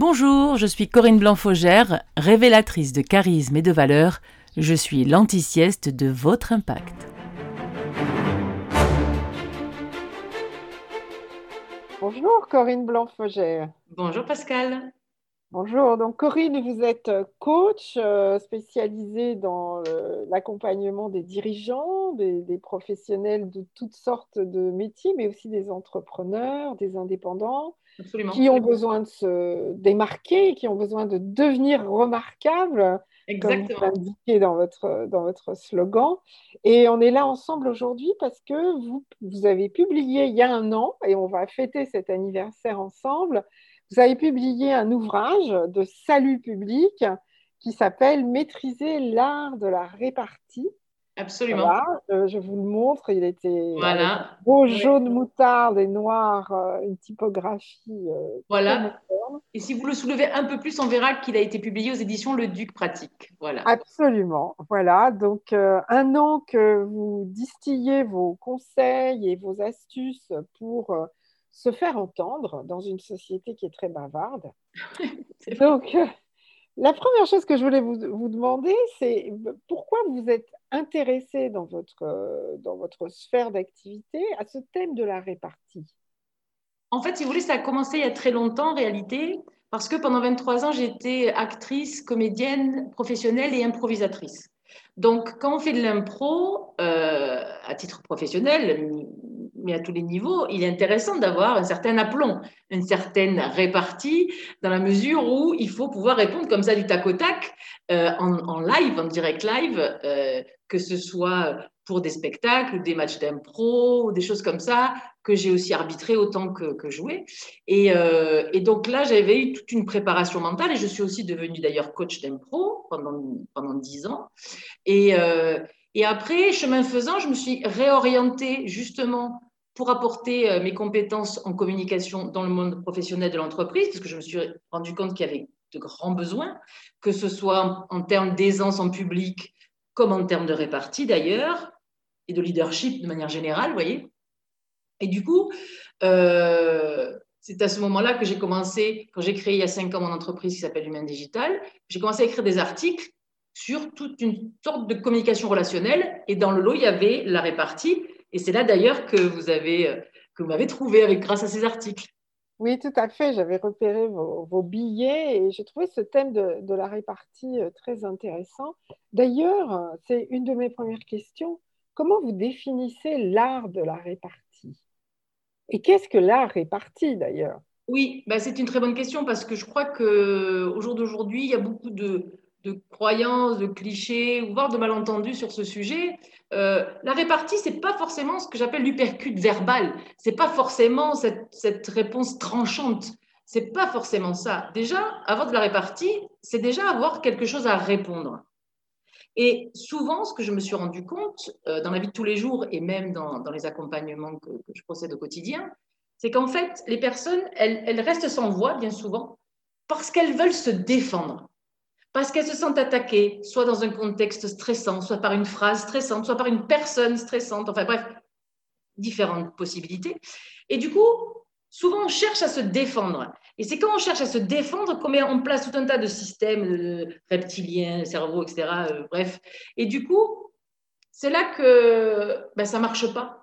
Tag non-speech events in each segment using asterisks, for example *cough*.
Bonjour, je suis Corinne Blanc-Faugère, révélatrice de charisme et de valeur. Je suis l'anti-sieste de votre impact. Bonjour Corinne Blanc-Faugère. Bonjour Pascal. Bonjour, donc Corinne, vous êtes coach euh, spécialisée dans euh, l'accompagnement des dirigeants, des, des, professionnels de toutes sortes de métiers, mais aussi des entrepreneurs, des indépendants, Absolument. qui ont besoin de se démarquer, qui ont besoin de devenir remarquables, Exactement. comme vous l'indiquez dans votre, dans votre slogan. Et on est là ensemble aujourd'hui parce que vous, vous avez publié il y a un an, et on va fêter cet anniversaire ensemble, vous avez publié un ouvrage de salut public qui s'appelle Maîtriser l'art de la répartie. Absolument. Voilà, je vous le montre, il était voilà. beau jaune moutarde et noir, euh, une typographie. Euh, voilà. Et si vous le soulevez un peu plus, on verra qu'il a été publié aux éditions Le Duc Pratique. Voilà. Absolument. Voilà. Donc, euh, un an que vous distillez vos conseils et vos astuces pour se faire entendre dans une société qui est très bavarde. *laughs* Donc, euh, la première chose que je voulais vous, demander, c'est pourquoi vous êtes intéressé dans votre, euh, dans votre sphère d'activité à ce thème de la répartie? En fait, si vous voulez, ça a commencé il y a très longtemps en réalité, parce que pendant 23 ans, j'étais actrice, comédienne, professionnelle et improvisatrice. Donc, quand on fait de l'impro, euh, à titre professionnel, mais à tous les niveaux, il est intéressant d'avoir un certain aplomb, une certaine répartie, dans la mesure où il faut pouvoir répondre comme ça du tac au tac, euh, en, live, en direct live, euh, que ce soit pour des spectacles ou des matchs d'impro des choses comme ça, que j'ai aussi arbitré autant que, que joué. Et, euh, et, donc là, j'avais eu toute une préparation mentale et je suis aussi devenue d'ailleurs coach d'impro pendant, pendant 10 ans. Et après, chemin faisant, je me suis réorientée justement pour apporter euh, mes compétences en communication dans le monde professionnel de l'entreprise, parce que je me suis rendu compte qu'il y avait de grands besoins, que ce soit en, termes d'aisance en public, comme en termes de répartie d'ailleurs, et de leadership de manière générale, vous voyez. Et du coup, euh, c'est à ce moment-là que j'ai commencé, quand j'ai créé il y a cinq ans mon entreprise qui s'appelle Humain Digital, j'ai commencé à écrire des articles sur toute une sorte de communication relationnelle. Et dans le lot, il y avait la répartie. Et c'est là d'ailleurs que vous avez, que vous m'avez trouvé avec, grâce à ces articles. Oui, tout à fait. J'avais repéré vos, vos, billets et j'ai trouvé ce thème de, de, la répartie euh, très intéressant. D'ailleurs, c'est une de mes premières questions. Comment vous définissez l'art de la répartie? Et qu'est-ce que l'art réparti d'ailleurs? Oui, bah c'est une très bonne question parce que je crois qu'au jour d'aujourd'hui, il y a beaucoup de, de, croyances, de clichés, voire de malentendus sur ce sujet. Euh, la répartie, c'est pas forcément ce que j'appelle l'hypercute verbal. C'est pas forcément cette, réponse tranchante. C'est pas forcément ça. Déjà, avoir de la répartie, c'est déjà avoir quelque chose à répondre. Et souvent, ce que je me suis rendu compte euh, dans la vie de tous les jours et même dans, les accompagnements que, je procède au quotidien, c'est qu'en fait, les personnes, elles, restent sans voix bien souvent parce qu'elles veulent se défendre, parce qu'elles se sentent attaquées, soit dans un contexte stressant, soit par une phrase stressante, soit par une personne stressante, enfin bref, différentes possibilités. Et du coup, souvent, on cherche à se défendre. Et c'est quand on cherche à se défendre qu'on met en place tout un tas de systèmes de reptiliens, cerveau, etc. Euh, bref. Et du coup, c'est là que ben, ça ne marche pas.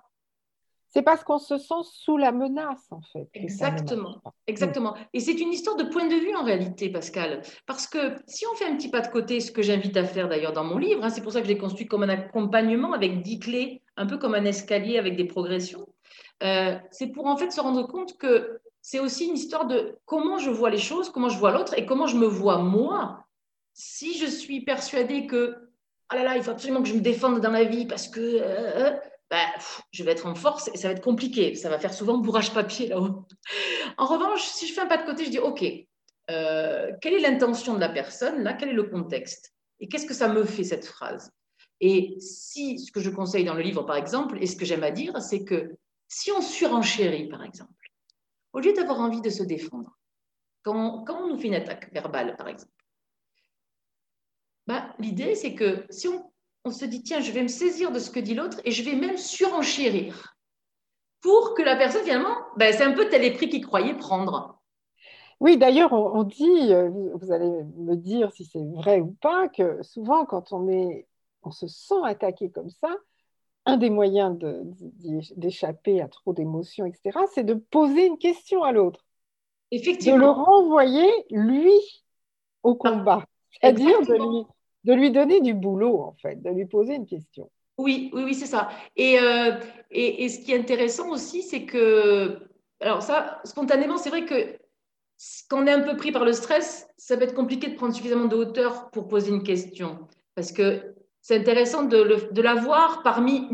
C'est parce qu'on se sent sous la menace, en fait. Exactement. Exactement. Et c'est une histoire de point de vue, en réalité, Pascal. Parce que si on fait un petit pas de côté, ce que j'invite à faire d'ailleurs dans mon livre, hein, c'est pour ça que je l'ai construit comme un accompagnement avec dix clés, un peu comme un escalier avec des progressions. Euh, c'est pour en fait se rendre compte que c'est aussi une histoire de comment je vois les choses, comment je vois l'autre et comment je me vois moi. Si je suis persuadée que, oh là là, il faut absolument que je me défende dans la vie parce que euh, bah, je vais être en force et ça va être compliqué. Ça va faire souvent bourrage papier là-haut. *laughs* En revanche, si je fais un pas de côté, je dis, OK, euh, quelle est l'intention de la personne là? Quel est le contexte? Et qu'est-ce que ça me fait cette phrase? Et si ce que je conseille dans le livre, par exemple, et ce que j'aime à dire, c'est que si on surenchérit, par exemple, au lieu d'avoir envie de se défendre, quand, quand, on nous fait une attaque verbale, par exemple, bah, l'idée, c'est que si on, on, se dit, tiens, je vais me saisir de ce que dit l'autre et je vais même surenchérir pour que la personne, finalement, bah, c'est un peu tel les prix qu'il croyait prendre. Oui, d'ailleurs, on, dit, euh, vous, allez me dire si c'est vrai ou pas, que souvent, quand on, est, on se sent attaqué comme ça, un des moyens d'échapper à trop d'émotions, etc., c'est de poser une question à l'autre. Effectivement. De le renvoyer, lui, au combat. C'est-à-dire de lui, de lui donner du boulot, en fait, de lui poser une question. Oui, oui, oui, c'est ça. Et, euh, et, et, ce qui est intéressant aussi, c'est que, alors ça, spontanément, c'est vrai que quand on est un peu pris par le stress, ça peut être compliqué de prendre suffisamment de hauteur pour poser une question. Parce que c'est intéressant de, de l'avoir parmi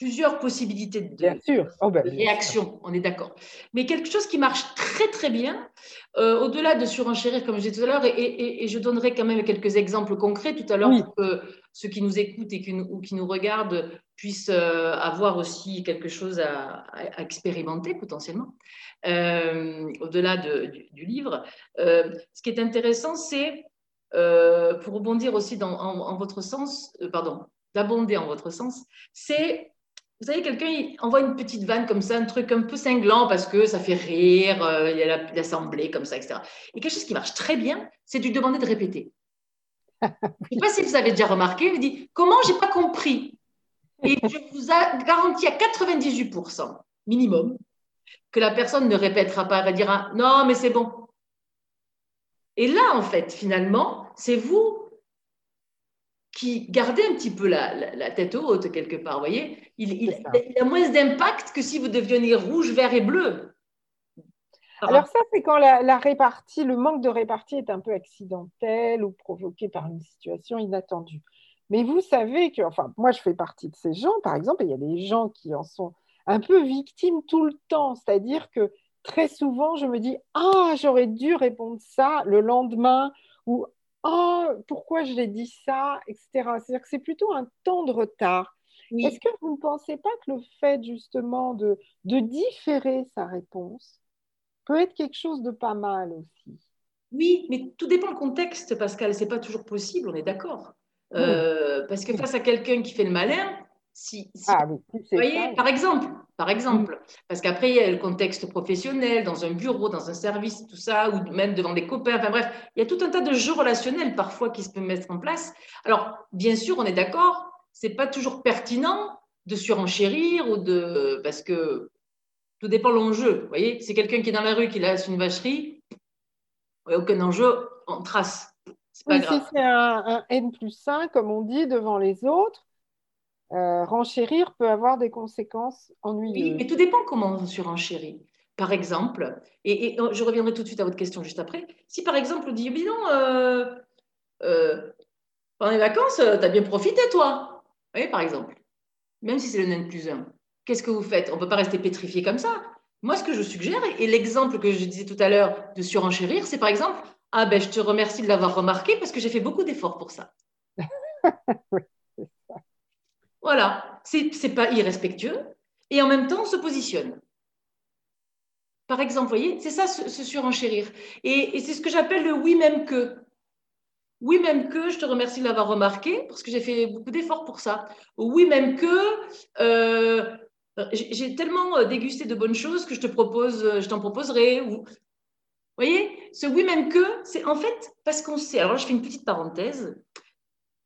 plusieurs possibilités de, bien sûr. Oh, ben, réaction, on est d'accord. Mais quelque chose qui marche très très bien, euh, au-delà de surenchérir, comme je disais tout à l'heure, et, et, je donnerai quand même quelques exemples concrets tout à l'heure pour que ceux qui nous écoutent et qui nous, ou qui nous regardent puissent euh, avoir aussi quelque chose à, expérimenter potentiellement, euh, au-delà du, du, livre. ce qui est intéressant, c'est, pour rebondir aussi dans, en votre sens, pardon, d'abonder en votre sens, c'est vous savez, quelqu'un envoie une petite vanne comme ça, un truc un peu cinglant parce que ça fait rire, euh, il y a l'assemblée comme ça, etc. Et quelque chose qui marche très bien, c'est de lui demander de répéter. *laughs* Je ne sais pas si vous avez déjà remarqué, il dit Comment j'ai pas compris? Et je vous garantis à 98% minimum que la personne ne répétera pas, elle va dire Non, mais c'est bon. Et là, en fait, finalement, c'est vous qui gardait un petit peu la, tête haute quelque part, vous voyez il, a moins d'impact que si vous deviez rouge, vert et bleu. Alors ça, c'est quand la, répartie, le manque de répartie est un peu accidentel ou provoqué par une situation inattendue. Mais vous savez que, enfin, moi, je fais partie de ces gens, par exemple, il y a des gens qui en sont un peu victimes tout le temps. C'est-à-dire que très souvent, je me dis, ah, j'aurais dû répondre ça le lendemain, ou oh, pourquoi je l'ai dit ça, etc. C'est-à-dire que c'est plutôt un temps de retard. Est-ce que vous ne pensez pas que le fait justement de, de différer sa réponse peut être quelque chose de pas mal aussi? Oui, mais tout dépend du contexte, Pascal. C'est pas toujours possible, on est d'accord. Euh, parce que face à quelqu'un qui fait le malin, si, ah, vous voyez, par exemple, par exemple, parce qu'après il y a le contexte professionnel, dans un bureau, dans un service, tout ça, ou même devant des copains. Enfin bref, il y a tout un tas de jeux relationnels parfois qui se peuvent mettre en place. Alors, bien sûr, on est d'accord, c'est pas toujours pertinent de surenchérir ou de parce que tout dépend de l'enjeu. Vous voyez, c'est quelqu'un qui est dans la rue qui laisse une vacherie, il n'y a aucun enjeu, on trace. Pas oui, si c'est un, un N plus 1, comme on dit, devant les autres, euh, renchérir peut avoir des conséquences ennuyeuses. Oui, mais tout dépend comment on surenchérit. Par exemple, et, je reviendrai tout de suite à votre question juste après, si par exemple on dit, mais non, euh, euh, pendant les vacances, tu as bien profité toi. Oui, par exemple. Même si c'est le N plus 1. Qu'est-ce que vous faites? On ne peut pas rester pétrifié comme ça. Moi, ce que je suggère, et l'exemple que je disais tout à l'heure de surenchérir, c'est par exemple, ah ben je te remercie de l'avoir remarqué parce que j'ai fait beaucoup d'efforts pour ça. *laughs* Voilà, c'est pas irrespectueux et en même temps on se positionne. Par exemple, vous voyez, c'est ça se, surenchérir. Et, c'est ce que j'appelle le oui même que. Oui même que, je te remercie de l'avoir remarqué parce que j'ai fait beaucoup d'efforts pour ça. Oui même que, euh, j'ai tellement dégusté de bonnes choses que je te propose, je t'en proposerai. Ou, voyez, ce oui même que, c'est en fait parce qu'on sait. Alors je fais une petite parenthèse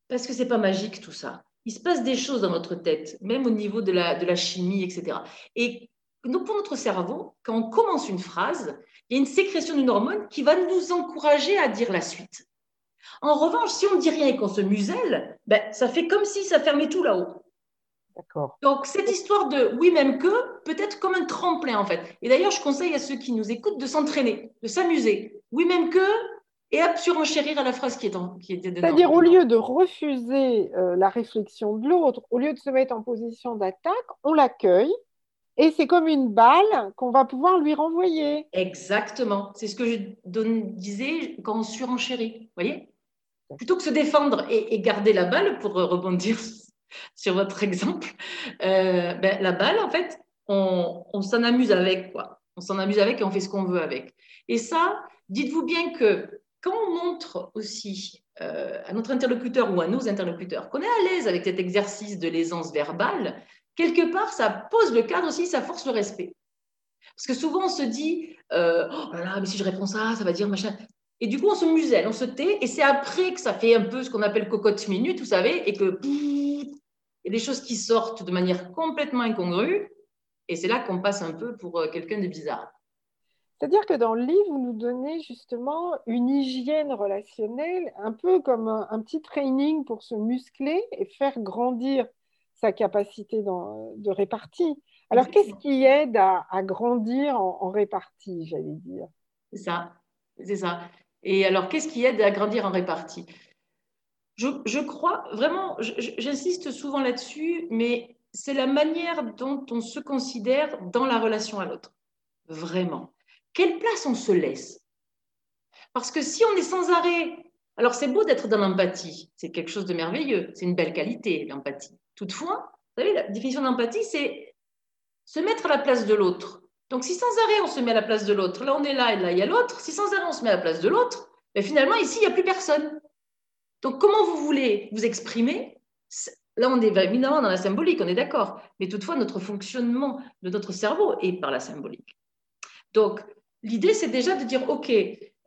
parce que c'est pas magique tout ça il se passe des choses dans notre tête, même au niveau de la, de la chimie, etc. Et donc pour notre cerveau, quand on commence une phrase, il y a une sécrétion d'une hormone qui va nous encourager à dire la suite. En revanche, si on ne dit rien et qu'on se muselle, ben, ça fait comme si ça fermait tout là-haut. D'accord. Donc cette histoire de oui même que peut être comme un tremplin en fait. Et d'ailleurs, je conseille à ceux qui nous écoutent de s'entraîner, de s'amuser. Oui même que et hop, surenchérir à la phrase qui, est en, qui était dedans. C'est-à-dire, au lieu de refuser euh, la réflexion de l'autre, au lieu de se mettre en position d'attaque, on l'accueille et c'est comme une balle qu'on va pouvoir lui renvoyer. Exactement. C'est ce que je disais quand on surenchérit. Vous voyez? Plutôt que se défendre et, garder la balle, pour rebondir *laughs* sur votre exemple, euh, ben, la balle, en fait, on, on s'en amuse avec. quoi. On s'en amuse avec et on fait ce qu'on veut avec. Et ça, dites-vous bien que quand on montre aussi euh, à notre interlocuteur ou à nos interlocuteurs qu'on est à l'aise avec cet exercice de l'aisance verbale, quelque part, ça pose le cadre aussi, ça force le respect. Parce que souvent, on se dit, euh, oh là là, mais si je réponds ça, ça va dire machin. Et du coup, on se muselle, on se tait, et c'est après que ça fait un peu ce qu'on appelle cocotte minute, vous savez, et que il y a des choses qui sortent de manière complètement incongrue, et c'est là qu'on passe un peu pour euh, quelqu'un de bizarre. C'est-à-dire que dans le livre, vous nous donnez justement une hygiène relationnelle, un peu comme un, petit training pour se muscler et faire grandir sa capacité de répartie. Alors, qu'est-ce qui aide à, grandir en, répartie, j'allais dire? C'est ça, c'est ça. Et alors, qu'est-ce qui aide à grandir en répartie? Je, crois, vraiment, j'insiste souvent là-dessus, mais c'est la manière dont on se considère dans la relation à l'autre. Vraiment. Quelle place on se laisse? Parce que si on est sans arrêt, alors c'est beau d'être dans l'empathie, c'est quelque chose de merveilleux, c'est une belle qualité, l'empathie. Toutefois, vous savez, la définition d'empathie, c'est se mettre à la place de l'autre. Donc si sans arrêt on se met à la place de l'autre, là on est là et là il y a l'autre, si sans arrêt on se met à la place de l'autre, ben finalement ici il n'y a plus personne. Donc comment vous voulez vous exprimer? Là on est évidemment dans la symbolique, on est d'accord, mais toutefois notre fonctionnement de notre cerveau est par la symbolique. Donc L'idée, c'est déjà de dire, OK,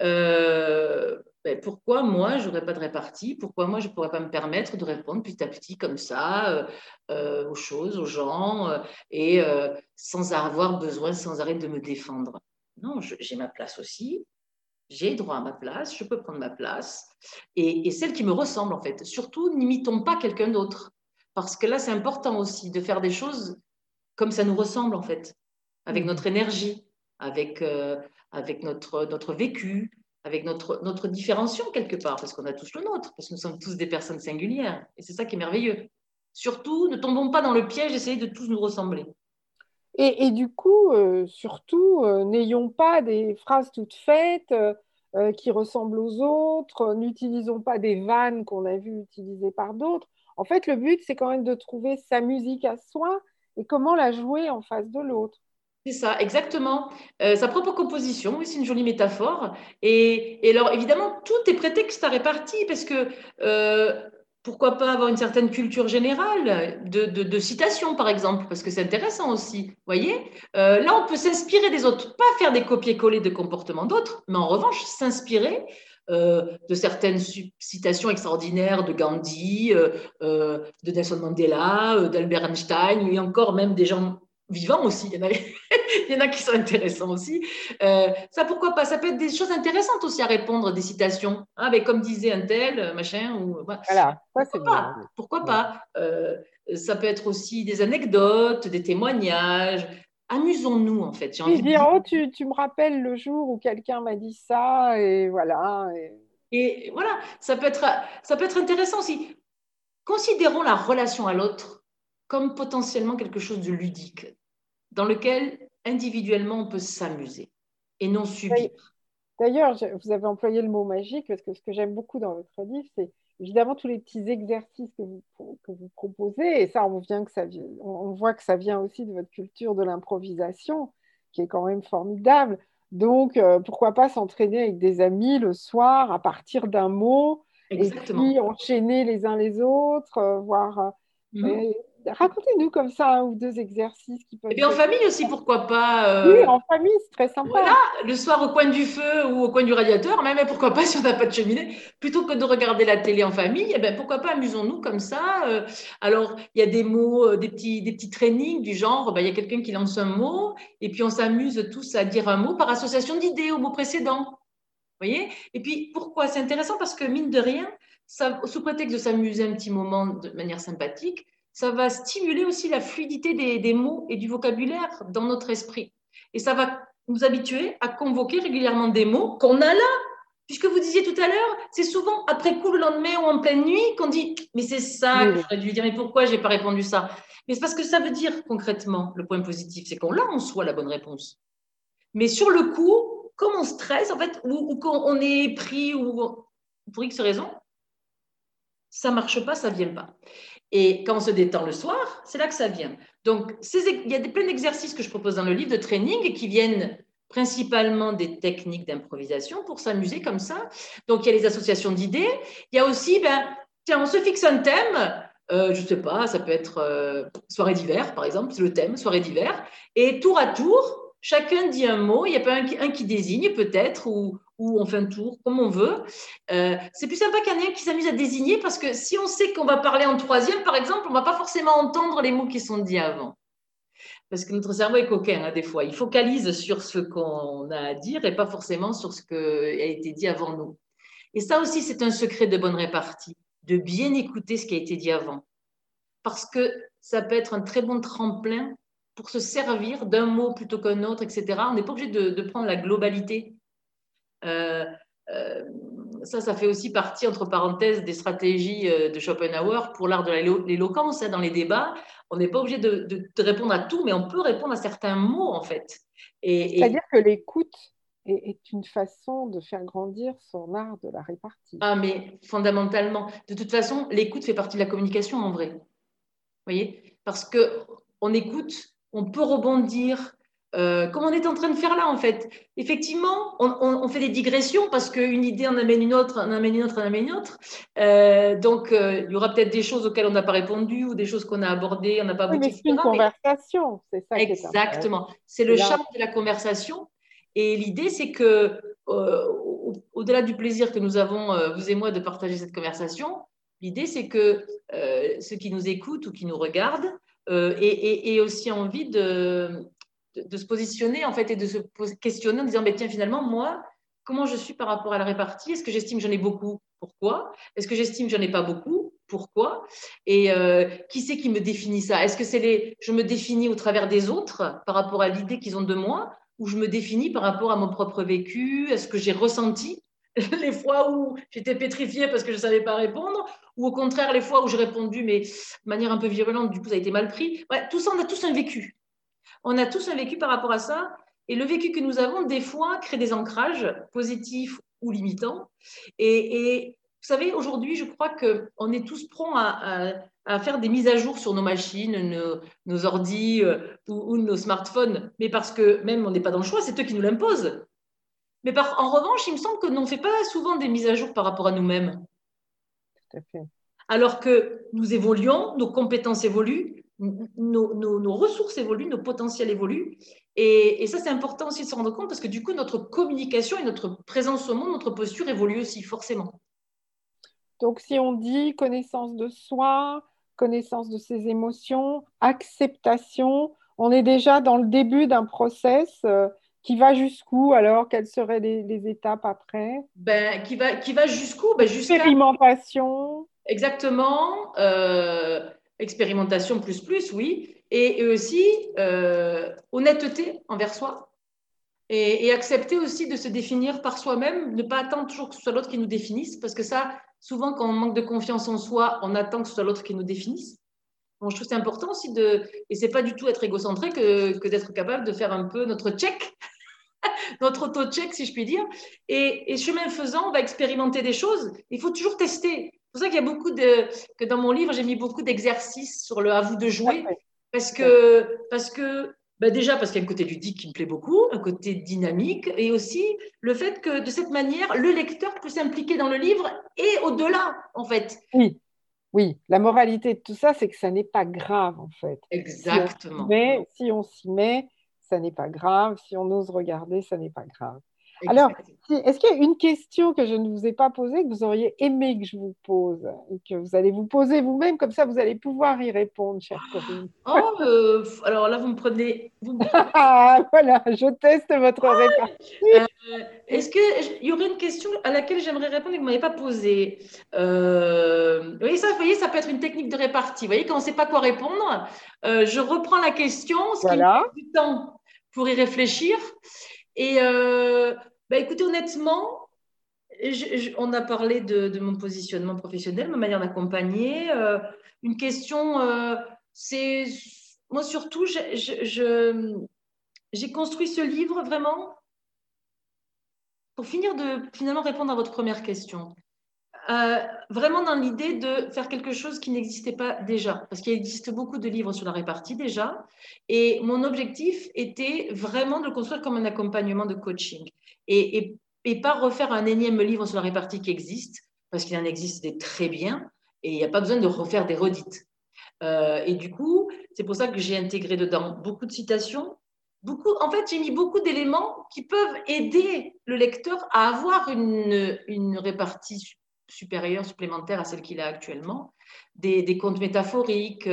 euh, ben, pourquoi moi, je n'aurais pas de répartie? Pourquoi moi, je ne pourrais pas me permettre de répondre petit à petit comme ça euh, euh, aux choses, aux gens, et sans avoir besoin sans arrêt de me défendre? Non, j'ai ma place aussi. J'ai droit à ma place, je peux prendre ma place, et, et celle qui me ressemble en fait. Surtout, n'imitons pas quelqu'un d'autre, parce que là, c'est important aussi de faire des choses comme ça nous ressemble en fait, avec mmh. notre énergie, avec, euh, notre, vécu, avec notre, différenciation quelque part, parce qu'on a tous le nôtre, parce que nous sommes tous des personnes singulières. Et c'est ça qui est merveilleux. Surtout, ne tombons pas dans le piège d'essayer de tous nous ressembler. Et, et du coup, euh, surtout, euh, n'ayons pas des phrases toutes faites qui ressemblent aux autres, n'utilisons pas des vannes qu'on a vues utilisées par d'autres. En fait, le but, c'est quand même de trouver sa musique à soi et comment la jouer en face de l'autre. C'est ça, exactement. Euh, sa propre composition, oui, c'est une jolie métaphore. Et, alors, évidemment, tout est prétexte à répartie parce que euh, pourquoi pas avoir une certaine culture générale de, de, citation, par exemple, parce que c'est intéressant aussi. voyez euh, Là, on peut s'inspirer des autres, pas faire des copier-coller de comportements d'autres, mais en revanche, s'inspirer de certaines citations extraordinaires de Gandhi, de Nelson Mandela, d'Albert Einstein, et encore même des gens vivants aussi. Il y en a, *laughs* il y en a qui sont intéressants aussi. Euh, ça, pourquoi pas? Ça peut être des choses intéressantes aussi à répondre, des citations. Ben, comme disait un tel, machin. Ou, voilà, pourquoi pas, pourquoi pas? Euh, Ça peut être aussi des anecdotes, des témoignages. Amusons-nous, en fait. Envie oh, tu, tu, me rappelles le jour où quelqu'un m'a dit ça, et voilà. Et... et voilà, ça peut, être, ça peut être intéressant aussi. Considérons la relation à l'autre comme potentiellement quelque chose de ludique, dans lequel individuellement on peut s'amuser et non subir. D'ailleurs, vous avez employé le mot magique parce que ce que j'aime beaucoup dans votre livre, c'est évidemment tous les petits exercices que vous, que vous proposez. Et ça, on, vient que ça, on voit que ça vient aussi de votre culture de l'improvisation, qui est quand même formidable. Donc, euh, pourquoi pas s'entraîner avec des amis le soir à partir d'un mot Exactement. et puis enchaîner les uns les autres, euh, voir. Euh, mhm. Racontez-nous comme ça un ou deux exercices qui peuvent. Et bien en famille aussi, pourquoi pas euh, Oui, en famille, c'est très sympa. Voilà, le soir au coin du feu ou au coin du radiateur, même pourquoi pas *laughs* si on n'a pas de cheminée, plutôt que de regarder la télé en famille, eh ben, pourquoi pas amusons-nous comme ça. Euh. alors, il y a des mots, euh, des petits, des petits trainings du genre, ben, il y a quelqu'un qui lance un mot, et puis on s'amuse tous à dire un mot par association d'idées au mot précédent. Vous voyez? Et puis, pourquoi? C'est intéressant parce que, mine de rien, ça, sous prétexte de s'amuser un petit moment de manière sympathique, ça va stimuler aussi la fluidité des, mots et du vocabulaire dans notre esprit. Et ça va nous habituer à convoquer régulièrement des mots qu'on a là. Puisque vous disiez tout à l'heure, c'est souvent après coup le lendemain ou en pleine nuit qu'on dit Mais c'est ça que j'aurais dû dire, mais pourquoi je n'ai pas répondu ça? Mais c'est parce que ça veut dire concrètement, le point positif, c'est qu'on l'a en soi la bonne réponse. Mais sur le coup, comme on stresse, en fait, ou, ou qu'on est pris, ou pour X raison, ça marche pas, ça vient pas. Et quand on se détend le soir, c'est là que ça vient. Donc, il y a des, plein d'exercices que je propose dans le livre de training qui viennent principalement des techniques d'improvisation pour s'amuser comme ça. Donc, il y a les associations d'idées. Il y a aussi, ben, tiens, on se fixe un thème. Euh, je ne sais pas, ça peut être euh, soirée d'hiver, par exemple, c'est le thème, soirée d'hiver. Et tour à tour, chacun dit un mot, il n'y a pas un qui, un qui désigne peut-être, ou, ou on fait un tour, comme on veut. Euh, c'est plus sympa qu'un qui s'amuse à désigner parce que si on sait qu'on va parler en troisième, par exemple, on ne va pas forcément entendre les mots qui sont dits avant. Parce que notre cerveau est coquin, hein, des fois. Il focalise sur ce qu'on a à dire et pas forcément sur ce qui a été dit avant nous. Et ça aussi, c'est un secret de bonne répartie, de bien écouter ce qui a été dit avant. Parce que ça peut être un très bon tremplin pour se servir d'un mot plutôt qu'un autre, etc. On n'est pas obligé de, prendre la globalité. Euh, euh, ça, ça fait aussi partie, entre parenthèses, des stratégies euh, de Schopenhauer pour l'art de l'éloquence. Hein, dans les débats, on n'est pas obligé de, répondre à tout, mais on peut répondre à certains mots, en fait. C'est-à-dire que l'écoute est, une façon de faire grandir son art de la répartie. Ah, mais fondamentalement. De toute façon, l'écoute fait partie de la communication, en vrai. Vous voyez? Parce qu'on écoute, on peut rebondir, euh, comme on est en train de faire là, en fait. Effectivement, on, fait des digressions parce qu'une idée en amène une autre, en amène une autre, en amène une autre. Euh, donc, euh, il y aura peut-être des choses auxquelles on n'a pas répondu ou des choses qu'on a abordées, on n'a pas oui, Mais c'est une conversation, c'est ça. Exactement. C'est le charme de la conversation. Et l'idée, c'est que, au-delà du plaisir que nous avons, vous et moi, de partager cette conversation, l'idée, c'est que ceux qui nous écoutent ou qui nous regardent aient aussi envie de de, se positionner en fait et de se questionner en disant mais tiens finalement moi comment je suis par rapport à la répartie? Est-ce que j'estime j'en ai beaucoup? Pourquoi? Est-ce que j'estime j'en ai pas beaucoup? Pourquoi? Et euh, qui c'est qui me définit ça? Est-ce que c'est les je me définis au travers des autres par rapport à l'idée qu'ils ont de moi? Ou je me définis par rapport à mon propre vécu? Est-ce que j'ai ressenti *laughs* les fois où j'étais pétrifiée parce que je ne savais pas répondre, ou au contraire les fois où j'ai répondu mais de manière un peu violente, du coup ça a été mal pris? Ouais, tout ça, on a tous un vécu. On a tous un vécu par rapport à ça. Et le vécu que nous avons, des fois, crée des ancrages positifs ou limitants. Et, vous savez, aujourd'hui, je crois qu'on est tous prompts à, faire des mises à jour sur nos machines, nos, nos ordis euh, ou, nos smartphones, mais parce que même on n'est pas dans le choix, c'est eux qui nous l'imposent. Mais par, en revanche, il me semble que l'on ne fait pas souvent des mises à jour par rapport à nous-mêmes. Tout à fait. Alors que nous évoluons, nos compétences évoluent, nos, ressources évoluent, nos potentiels évoluent. Et, ça, c'est important aussi de se rendre compte parce que du coup, notre communication et notre présence au monde, notre posture évolue aussi, forcément. Donc, si on dit connaissance de soi, connaissance de ses émotions, acceptation, on est déjà dans le début d'un process euh, qui va jusqu'où alors? Quelles seraient les, étapes après? Ben, Qui va, qui va jusqu'où? Ben, Expérimentation. Exactement. Euh, expérimentation plus plus, oui, et, aussi euh, honnêteté envers soi et, accepter aussi de se définir par soi-même, ne pas attendre toujours que ce soit l'autre qui nous définisse, parce que ça, souvent quand on manque de confiance en soi, on attend que ce soit l'autre qui nous définisse. Bon, je trouve c'est important aussi de, et c'est pas du tout être égocentré que, que d'être capable de faire un peu notre check, *laughs* notre auto-check si je puis dire, et chemin faisant, on va expérimenter des choses. Il faut toujours tester pour ça qu'il y a beaucoup de. que dans mon livre, j'ai mis beaucoup d'exercices sur le à vous de jouer. Parce que, parce que bah déjà parce qu'il y a un côté ludique qui me plaît beaucoup, un côté dynamique, et aussi le fait que de cette manière, le lecteur peut s'impliquer dans le livre et au-delà, en fait. Oui, oui. La moralité de tout ça, c'est que ça n'est pas grave, en fait. Exactement. Mais si on s'y met, ça n'est pas grave. Si on ose regarder, ça n'est pas grave. Alors, est-ce qu'il y a une question que je ne vous ai pas posée, que vous auriez aimé que je vous pose et que vous allez vous poser vous-même, comme ça vous allez pouvoir y répondre, chère Corinne Oh, euh, alors là, vous me *laughs* prenez. ah, voilà, je teste votre ah, répartie. Euh, est-ce qu'il y aurait une question à laquelle j'aimerais répondre et que vous ne m'avez pas posée? Euh, vous, voyez, ça, vous voyez, ça peut être une technique de répartie. Vous voyez, quand on ne sait pas quoi répondre, je reprends la question, ce voilà. qui me du temps pour y réfléchir. Et euh, bah, écoutez, honnêtement, on a parlé de, mon positionnement professionnel, ma manière d'accompagner. Euh, une question, euh, c'est moi surtout, j'ai construit ce livre vraiment pour finir de finalement répondre à votre première question. Euh, vraiment dans l'idée de faire quelque chose qui n'existait pas déjà, parce qu'il existe beaucoup de livres sur la répartie déjà, et mon objectif était vraiment de le construire comme un accompagnement de coaching, et, pas refaire un énième livre sur la répartie qui existe, parce qu'il en existe des très bien, et il n'y a pas besoin de refaire des redites. Euh, et du coup, c'est pour ça que j'ai intégré dedans beaucoup de citations, beaucoup, en fait, j'ai mis beaucoup d'éléments qui peuvent aider le lecteur à avoir une répartie supérieure, supplémentaire à celle qu'il a actuellement, des, des contes métaphoriques,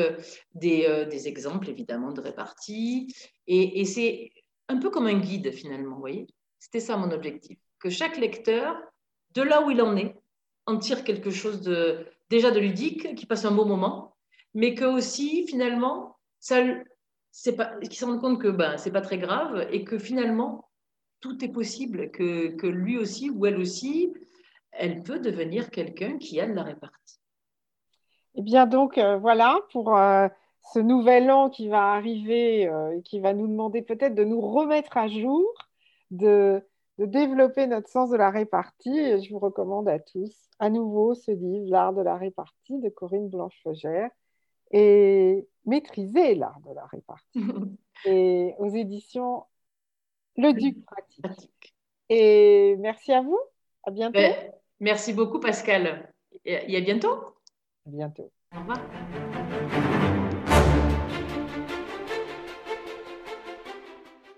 des, euh, des, exemples évidemment de répartie. Et, et c'est un peu comme un guide finalement, vous voyez. C'était ça mon objectif, que chaque lecteur, de là où il en est, en tire quelque chose de déjà de ludique, qui passe un bon moment, mais que aussi finalement, ça, c'est pas, qu'il se rende compte que ben, c'est pas très grave et que finalement tout est possible, que, que lui aussi ou elle aussi, elle peut devenir quelqu'un qui a de la répartie. Eh bien donc euh, voilà pour euh, ce nouvel an qui va arriver euh, et qui va nous demander peut-être de nous remettre à jour, de, de développer notre sens de la répartie. Et je vous recommande à tous à nouveau ce livre, L'art de la répartie de Corinne Blanche-Fogère et maîtriser l'art de la répartie. *laughs* et aux éditions Le Duc Pratique. Et merci à vous. À bientôt. Ben, Merci beaucoup, Pascal. Et à bientôt. À bientôt. Au revoir.